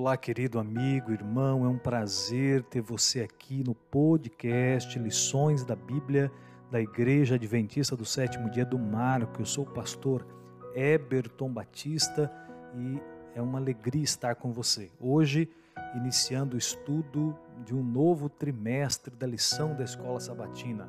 Olá, querido amigo, irmão, é um prazer ter você aqui no podcast Lições da Bíblia da Igreja Adventista do Sétimo Dia do Marco. Eu sou o pastor Eberton Batista e é uma alegria estar com você. Hoje, iniciando o estudo de um novo trimestre da lição da Escola Sabatina.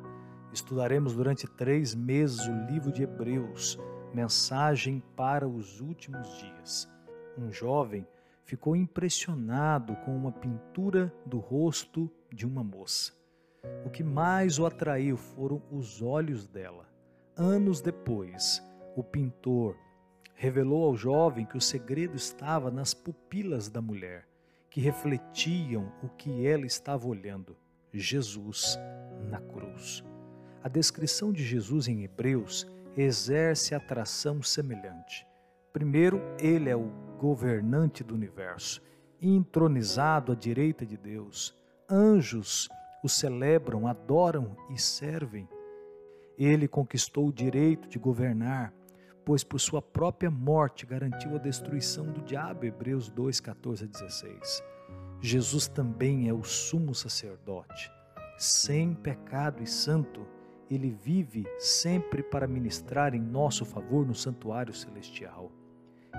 Estudaremos durante três meses o livro de Hebreus, mensagem para os últimos dias. Um jovem ficou impressionado com uma pintura do rosto de uma moça. O que mais o atraiu foram os olhos dela. Anos depois, o pintor revelou ao jovem que o segredo estava nas pupilas da mulher, que refletiam o que ela estava olhando: Jesus na cruz. A descrição de Jesus em Hebreus exerce atração semelhante. Primeiro, ele é o governante do universo, entronizado à direita de Deus. Anjos o celebram, adoram e servem. Ele conquistou o direito de governar, pois por sua própria morte garantiu a destruição do diabo. Hebreus 2, 14 a 16. Jesus também é o sumo sacerdote, sem pecado e santo. Ele vive sempre para ministrar em nosso favor no santuário celestial.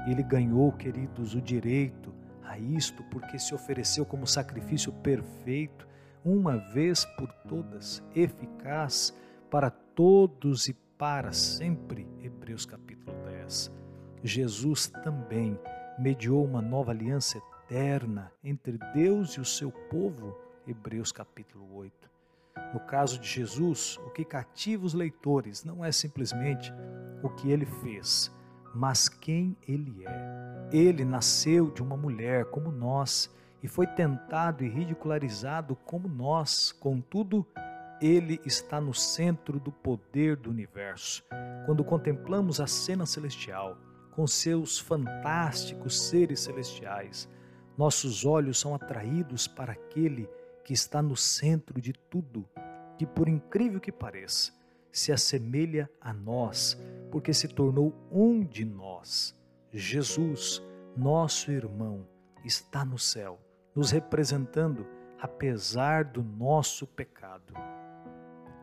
Ele ganhou, queridos, o direito a isto porque se ofereceu como sacrifício perfeito, uma vez por todas, eficaz para todos e para sempre. Hebreus capítulo 10. Jesus também mediou uma nova aliança eterna entre Deus e o seu povo. Hebreus capítulo 8. No caso de Jesus, o que cativa os leitores não é simplesmente o que ele fez, mas quem ele é. Ele nasceu de uma mulher como nós e foi tentado e ridicularizado como nós, contudo, ele está no centro do poder do universo. Quando contemplamos a cena celestial, com seus fantásticos seres celestiais, nossos olhos são atraídos para aquele que está no centro de tudo, que, por incrível que pareça, se assemelha a nós, porque se tornou um de nós. Jesus, nosso irmão, está no céu, nos representando apesar do nosso pecado.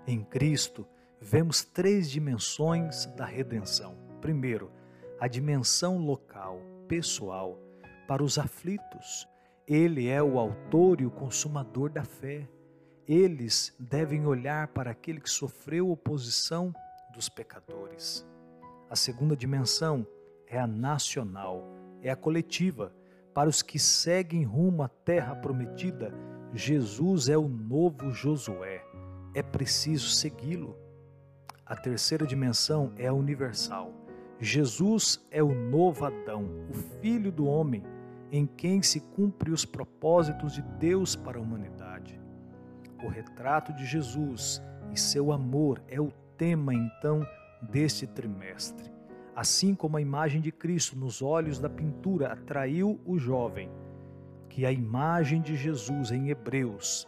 Em Cristo, vemos três dimensões da redenção. Primeiro, a dimensão local, pessoal, para os aflitos. Ele é o autor e o consumador da fé eles devem olhar para aquele que sofreu oposição dos pecadores. A segunda dimensão é a nacional, é a coletiva. Para os que seguem rumo à terra prometida, Jesus é o novo Josué. É preciso segui-lo. A terceira dimensão é a universal. Jesus é o novo Adão, o filho do homem, em quem se cumpre os propósitos de Deus para a humanidade. O retrato de Jesus e seu amor é o tema então deste trimestre. Assim como a imagem de Cristo nos olhos da pintura atraiu o jovem, que a imagem de Jesus em Hebreus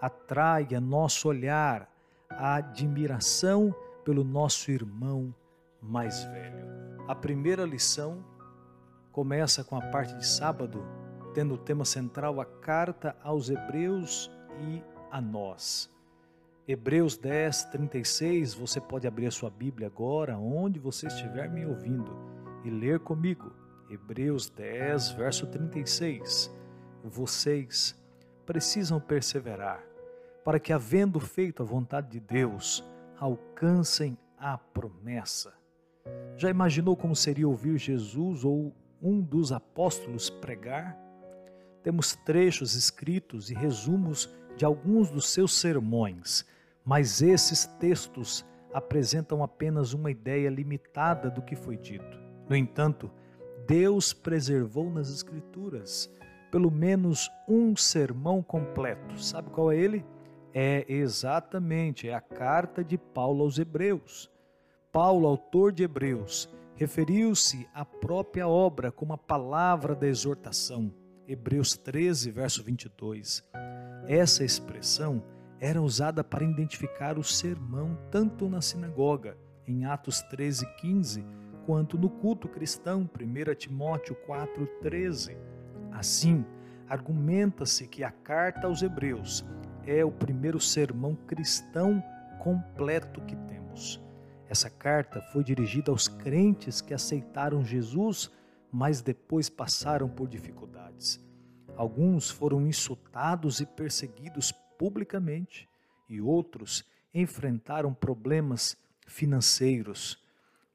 atraia nosso olhar, a admiração pelo nosso irmão mais velho. A primeira lição começa com a parte de sábado, tendo o tema central a carta aos Hebreus e a nós. Hebreus 10, 36, você pode abrir a sua Bíblia agora, onde você estiver me ouvindo, e ler comigo. Hebreus 10, verso 36. Vocês precisam perseverar, para que, havendo feito a vontade de Deus, alcancem a promessa. Já imaginou como seria ouvir Jesus ou um dos apóstolos pregar? Temos trechos escritos e resumos de alguns dos seus sermões, mas esses textos apresentam apenas uma ideia limitada do que foi dito. No entanto, Deus preservou nas Escrituras pelo menos um sermão completo. Sabe qual é ele? É exatamente é a carta de Paulo aos Hebreus. Paulo, autor de Hebreus, referiu-se à própria obra como a palavra da exortação. Hebreus 13, verso 22. Essa expressão era usada para identificar o sermão tanto na sinagoga, em Atos 13, 15, quanto no culto cristão, 1 Timóteo 4, 13. Assim, argumenta-se que a carta aos Hebreus é o primeiro sermão cristão completo que temos. Essa carta foi dirigida aos crentes que aceitaram Jesus, mas depois passaram por dificuldades. Alguns foram insultados e perseguidos publicamente, e outros enfrentaram problemas financeiros.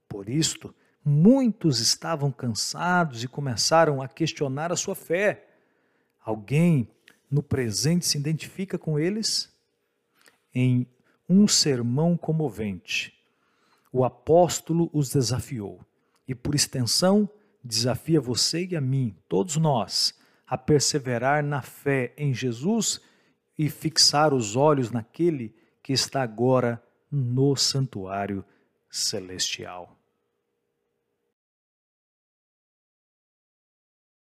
Por isto, muitos estavam cansados e começaram a questionar a sua fé. Alguém no presente se identifica com eles? Em um sermão comovente, o apóstolo os desafiou e, por extensão, desafia você e a mim, todos nós, a perseverar na fé em Jesus e fixar os olhos naquele que está agora no santuário celestial.